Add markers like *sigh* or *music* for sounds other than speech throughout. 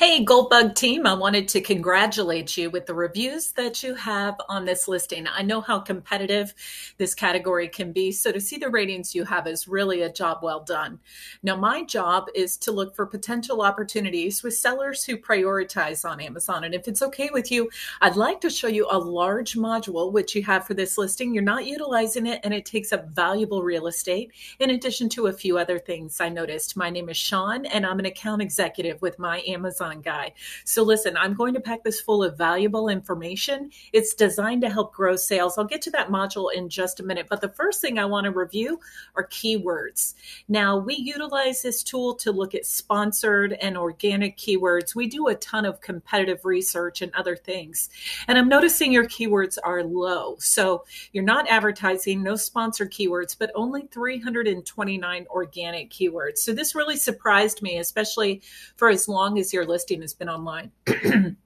Hey, Goldbug team, I wanted to congratulate you with the reviews that you have on this listing. I know how competitive this category can be, so to see the ratings you have is really a job well done. Now, my job is to look for potential opportunities with sellers who prioritize on Amazon. And if it's okay with you, I'd like to show you a large module which you have for this listing. You're not utilizing it, and it takes up valuable real estate in addition to a few other things I noticed. My name is Sean, and I'm an account executive with my Amazon guy. So listen, I'm going to pack this full of valuable information. It's designed to help grow sales. I'll get to that module in just a minute. But the first thing I want to review are keywords. Now, we utilize this tool to look at sponsored and organic keywords. We do a ton of competitive research and other things. And I'm noticing your keywords are low. So you're not advertising, no sponsored keywords, but only 329 organic keywords. So this really surprised me, especially for as long as you're listening listing has been online. *clears throat*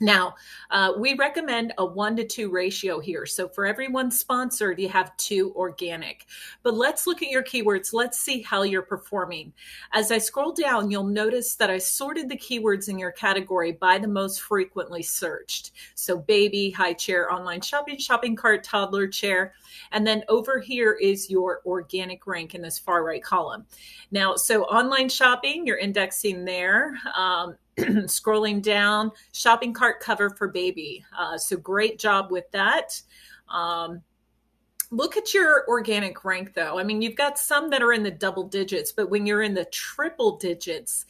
Now, uh, we recommend a one to two ratio here. So for everyone sponsored, you have two organic. But let's look at your keywords. Let's see how you're performing. As I scroll down, you'll notice that I sorted the keywords in your category by the most frequently searched. So baby, high chair, online shopping, shopping cart, toddler chair. And then over here is your organic rank in this far right column. Now, so online shopping, you're indexing there. Um, *clears throat* scrolling down, shopping cart cover for baby. Uh, so great job with that. Um, look at your organic rank though. I mean, you've got some that are in the double digits, but when you're in the triple digits,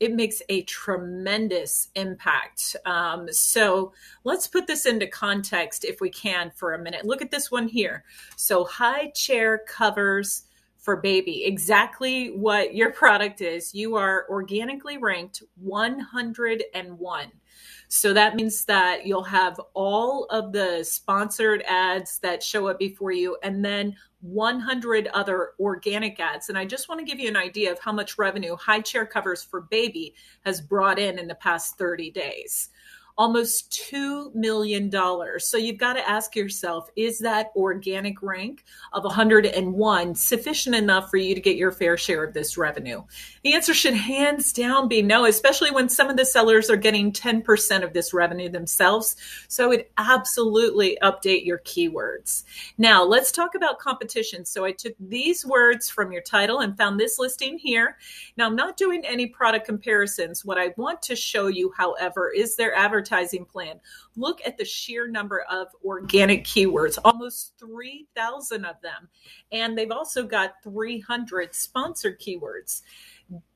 it makes a tremendous impact. Um, so let's put this into context if we can for a minute. Look at this one here. So high chair covers for baby, exactly what your product is. You are organically ranked 101. So that means that you'll have all of the sponsored ads that show up before you and then 100 other organic ads. And I just want to give you an idea of how much revenue High Chair Covers for Baby has brought in in the past 30 days almost $2 million. So you've got to ask yourself is that organic rank of 101 sufficient enough for you to get your fair share of this revenue? The answer should hands down be no, especially when some of the sellers are getting 10% of this revenue themselves. So I would absolutely update your keywords. Now, let's talk about competition. So I took these words from your title and found this listing here. Now, I'm not doing any product comparisons. What I want to show you, however, is their advertising advertising plan. Look at the sheer number of organic keywords, almost 3,000 of them. And they've also got 300 sponsored keywords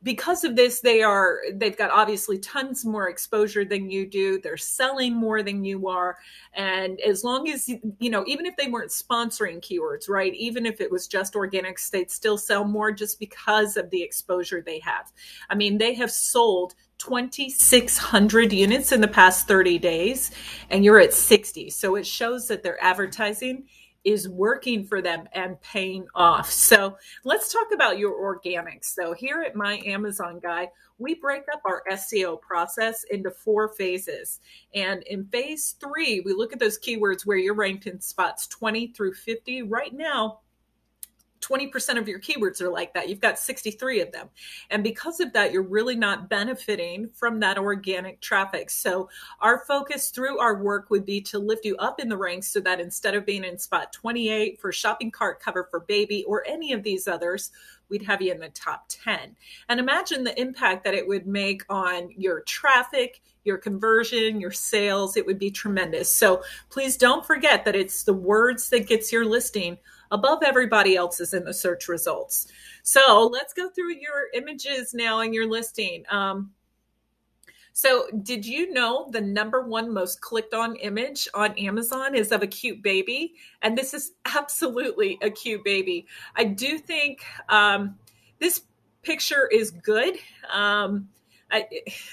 because of this they are they've got obviously tons more exposure than you do they're selling more than you are and as long as you know even if they weren't sponsoring keywords right even if it was just organics they'd still sell more just because of the exposure they have i mean they have sold 2600 units in the past 30 days and you're at 60 so it shows that their advertising is working for them and paying off. So let's talk about your organics. So here at my Amazon guy, we break up our SEO process into four phases. And in phase three, we look at those keywords where you're ranked in spots 20 through 50. Right now, 20% of your keywords are like that. You've got 63 of them. And because of that, you're really not benefiting from that organic traffic. So, our focus through our work would be to lift you up in the ranks so that instead of being in spot 28 for shopping cart cover for baby or any of these others, we'd have you in the top 10. And imagine the impact that it would make on your traffic, your conversion, your sales. It would be tremendous. So please don't forget that it's the words that gets your listing above everybody else's in the search results. So let's go through your images now in your listing. Um, so, did you know the number one most clicked on image on Amazon is of a cute baby? And this is *laughs* absolutely a cute baby. I do think um, this picture is good. Um, I,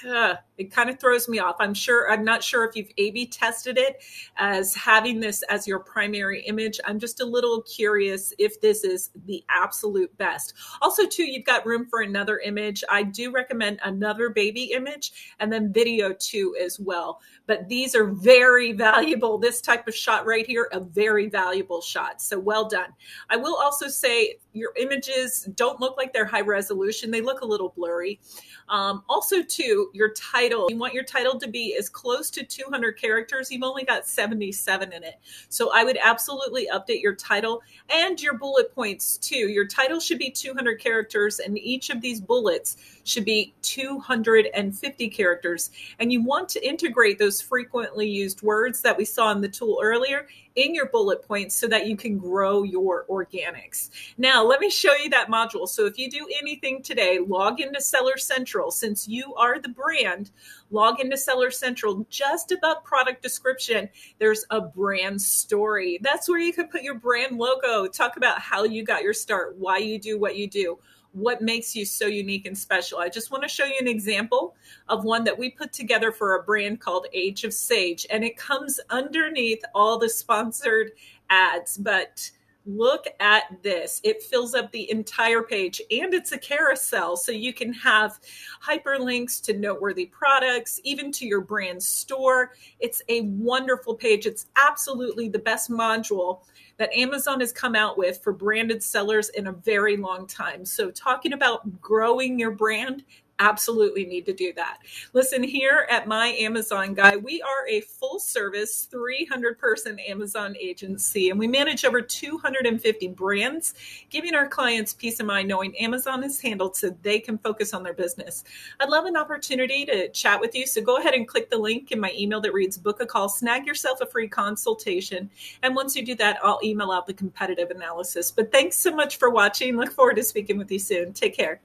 uh, it kind of throws me off. I'm sure, I'm not sure if you've A B tested it as having this as your primary image. I'm just a little curious if this is the absolute best. Also, too, you've got room for another image. I do recommend another baby image and then video too as well. But these are very *laughs* valuable. This type of shot right here, a very valuable shot. So well done. I will also say your images don't look like they're high resolution. They look a little blurry. Um, also, too, your title. You want your title to be as close to 200 characters. You've only got 77 in it. So I would absolutely update your title and your bullet points too. Your title should be 200 characters, and each of these bullets should be 250 characters. And you want to integrate those frequently used words that we saw in the tool earlier in your bullet points so that you can grow your organics. Now, let me show you that module. So if you do anything today, log into Seller Central. Since you are the brand, log into Seller Central. Just above product description, there's a brand story. That's where you can put your brand logo, talk about how you got your start, why you do what you do what makes you so unique and special. I just want to show you an example of one that we put together for a brand called Age of Sage, and it comes underneath all the sponsored ads. But look at this. It fills up the entire page and it's a carousel. So you can have hyperlinks to noteworthy products, even to your brand store. It's a wonderful page. It's absolutely the best module that Amazon has come out with for branded sellers in a very long time. So, talking about growing your brand, absolutely need to do that. Listen, here at My Amazon Guy, we are a full service 300 person Amazon agency and we manage over 250 brands, giving our clients peace of mind knowing Amazon is handled so they can focus on their business. I'd love an opportunity to chat with you. So go ahead and click the link in my email that reads book a call, snag yourself a free consultation. And once you do that, I'll email out the competitive analysis. But thanks so much for watching. Look forward to speaking with you soon. Take care.